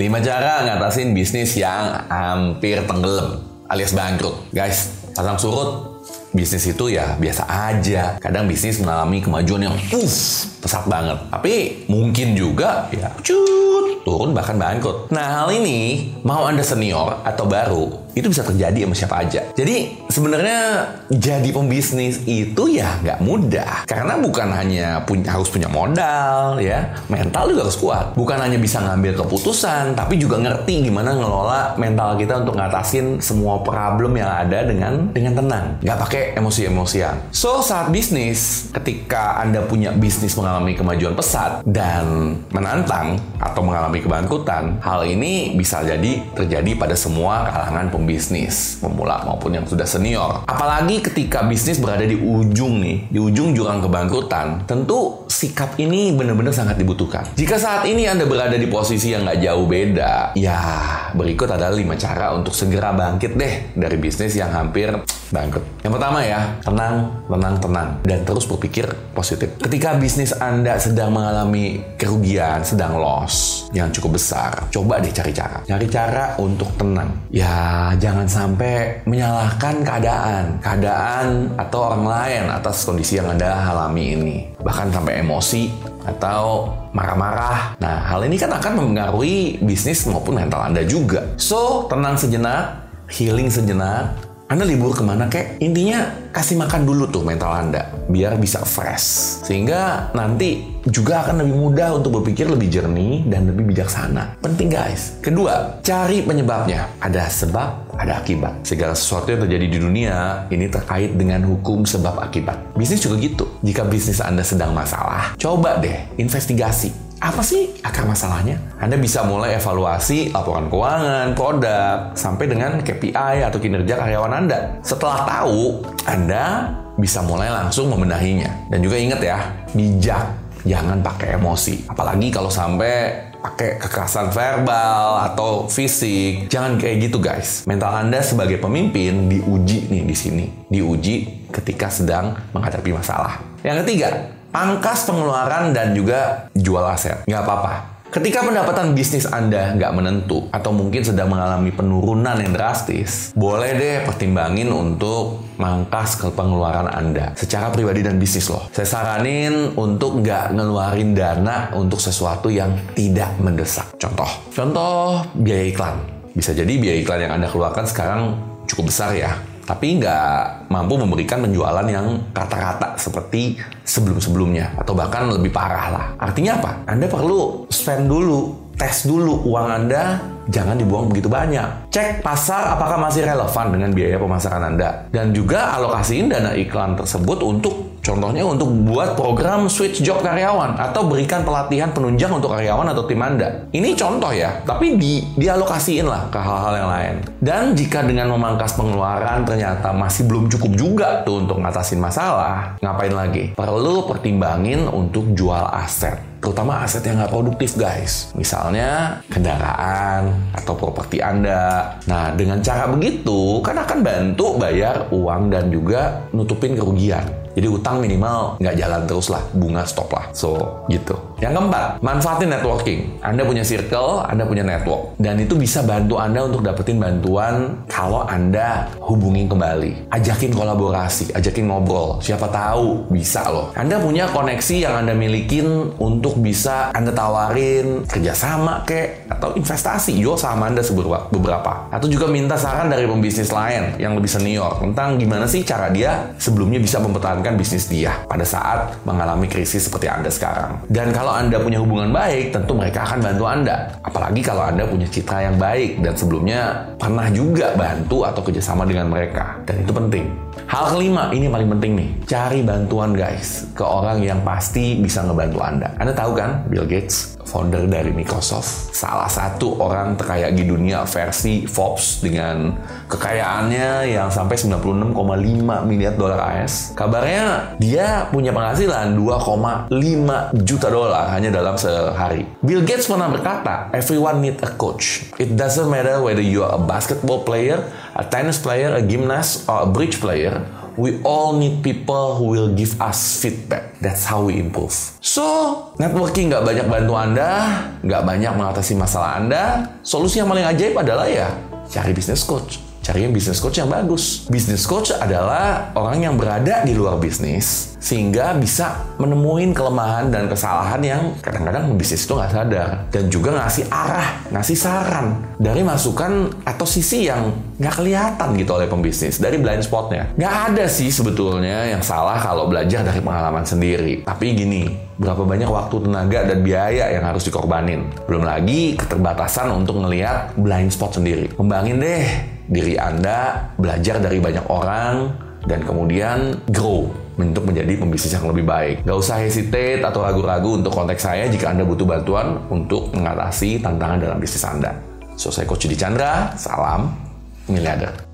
5 cara ngatasin bisnis yang hampir tenggelam alias bangkrut. Guys, pasang surut bisnis itu ya biasa aja. Kadang bisnis mengalami kemajuan yang uff, pesat banget. Tapi mungkin juga ya cut, turun bahkan bangkrut. Nah hal ini mau Anda senior atau baru itu bisa terjadi sama siapa aja. Jadi sebenarnya jadi pembisnis itu ya nggak mudah karena bukan hanya punya harus punya modal ya, mental juga harus kuat. Bukan hanya bisa ngambil keputusan, tapi juga ngerti gimana ngelola mental kita untuk ngatasin semua problem yang ada dengan dengan tenang, nggak pakai emosi-emosian. So saat bisnis, ketika anda punya bisnis mengalami kemajuan pesat dan menantang atau mengalami kebangkrutan, hal ini bisa jadi terjadi pada semua kalangan pembisnis, pemula maupun yang sudah senior. Apalagi ketika bisnis berada di ujung nih, di ujung jurang kebangkrutan, tentu sikap ini benar-benar sangat dibutuhkan. Jika saat ini Anda berada di posisi yang nggak jauh beda, ya berikut adalah 5 cara untuk segera bangkit deh dari bisnis yang hampir bangkrut. Yang pertama ya, tenang, tenang, tenang, dan terus berpikir positif. Ketika bisnis Anda sedang mengalami kerugian, sedang loss yang cukup besar, coba deh cari cara. Cari cara untuk tenang. Ya, jangan sampai menyalahkan keadaan, keadaan atau orang lain atas kondisi yang Anda alami ini. Bahkan sampai emosi atau marah-marah. Nah, hal ini kan akan mempengaruhi bisnis maupun mental Anda juga. So, tenang sejenak, healing sejenak, anda libur ke mana kek? Intinya kasih makan dulu tuh mental Anda biar bisa fresh. Sehingga nanti juga akan lebih mudah untuk berpikir lebih jernih dan lebih bijaksana. Penting guys. Kedua, cari penyebabnya. Ada sebab, ada akibat. Segala sesuatu yang terjadi di dunia ini terkait dengan hukum sebab akibat. Bisnis juga gitu. Jika bisnis Anda sedang masalah, coba deh investigasi apa sih akar masalahnya? Anda bisa mulai evaluasi laporan keuangan, produk, sampai dengan KPI atau kinerja karyawan Anda. Setelah tahu, Anda bisa mulai langsung membenahinya. Dan juga ingat ya, bijak, jangan pakai emosi. Apalagi kalau sampai pakai kekerasan verbal atau fisik. Jangan kayak gitu guys. Mental Anda sebagai pemimpin diuji nih di sini. Diuji ketika sedang menghadapi masalah. Yang ketiga, Pangkas pengeluaran dan juga jual aset. Nggak apa-apa. Ketika pendapatan bisnis Anda nggak menentu atau mungkin sedang mengalami penurunan yang drastis, boleh deh pertimbangin untuk mangkas ke pengeluaran Anda secara pribadi dan bisnis loh. Saya saranin untuk nggak ngeluarin dana untuk sesuatu yang tidak mendesak. Contoh, contoh biaya iklan. Bisa jadi biaya iklan yang Anda keluarkan sekarang cukup besar ya tapi nggak mampu memberikan penjualan yang rata-rata seperti sebelum-sebelumnya atau bahkan lebih parah lah. Artinya apa? Anda perlu spend dulu, tes dulu uang Anda jangan dibuang begitu banyak. Cek pasar apakah masih relevan dengan biaya pemasaran Anda. Dan juga alokasiin dana iklan tersebut untuk Contohnya untuk buat program switch job karyawan atau berikan pelatihan penunjang untuk karyawan atau tim Anda. Ini contoh ya, tapi di, dialokasiin lah ke hal-hal yang lain. Dan jika dengan memangkas pengeluaran ternyata masih belum cukup juga tuh untuk ngatasin masalah, ngapain lagi? Perlu pertimbangin untuk jual aset terutama aset yang nggak produktif guys. Misalnya kendaraan atau properti Anda. Nah dengan cara begitu kan akan bantu bayar uang dan juga nutupin kerugian. Jadi utang minimal nggak jalan terus lah, bunga stop lah. So gitu. Yang keempat, manfaatin networking. Anda punya circle, Anda punya network. Dan itu bisa bantu Anda untuk dapetin bantuan kalau Anda hubungin kembali. Ajakin kolaborasi, ajakin ngobrol. Siapa tahu bisa loh. Anda punya koneksi yang Anda milikin untuk bisa Anda tawarin kerjasama kek atau investasi. Jual saham Anda beberapa. Atau juga minta saran dari pembisnis lain yang lebih senior tentang gimana sih cara dia sebelumnya bisa mempertahankan bisnis dia pada saat mengalami krisis seperti Anda sekarang. Dan kalau Anda punya hubungan baik, tentu mereka akan bantu Anda. Apalagi kalau Anda punya citra yang baik dan sebelumnya pernah juga bantu atau kerjasama dengan mereka. Dan itu penting. Hal kelima, ini yang paling penting nih. Cari bantuan guys ke orang yang pasti bisa ngebantu Anda. Anda tahu kan Bill Gates? Founder dari Microsoft, salah satu orang terkaya di dunia versi Forbes dengan kekayaannya yang sampai 96,5 miliar dolar AS. Kabarnya dia punya penghasilan 2,5 juta dolar hanya dalam sehari. Bill Gates pernah berkata, everyone need a coach. It doesn't matter whether you are a basketball player, a tennis player, a gymnast, or a bridge player, we all need people who will give us feedback. That's how we improve. So, networking nggak banyak bantu Anda, nggak banyak mengatasi masalah Anda. Solusi yang paling ajaib adalah ya cari business coach cari yang bisnis coach yang bagus. Bisnis coach adalah orang yang berada di luar bisnis sehingga bisa menemuin kelemahan dan kesalahan yang kadang-kadang bisnis itu nggak sadar dan juga ngasih arah, ngasih saran dari masukan atau sisi yang nggak kelihatan gitu oleh pembisnis dari blind spotnya. Nggak ada sih sebetulnya yang salah kalau belajar dari pengalaman sendiri. Tapi gini, berapa banyak waktu, tenaga, dan biaya yang harus dikorbanin. Belum lagi keterbatasan untuk ngelihat blind spot sendiri. Kembangin deh diri Anda, belajar dari banyak orang, dan kemudian grow untuk menjadi pembisnis yang lebih baik. Gak usah hesitate atau ragu-ragu untuk kontak saya jika Anda butuh bantuan untuk mengatasi tantangan dalam bisnis Anda. So, saya Coach Di Chandra, salam miliarder.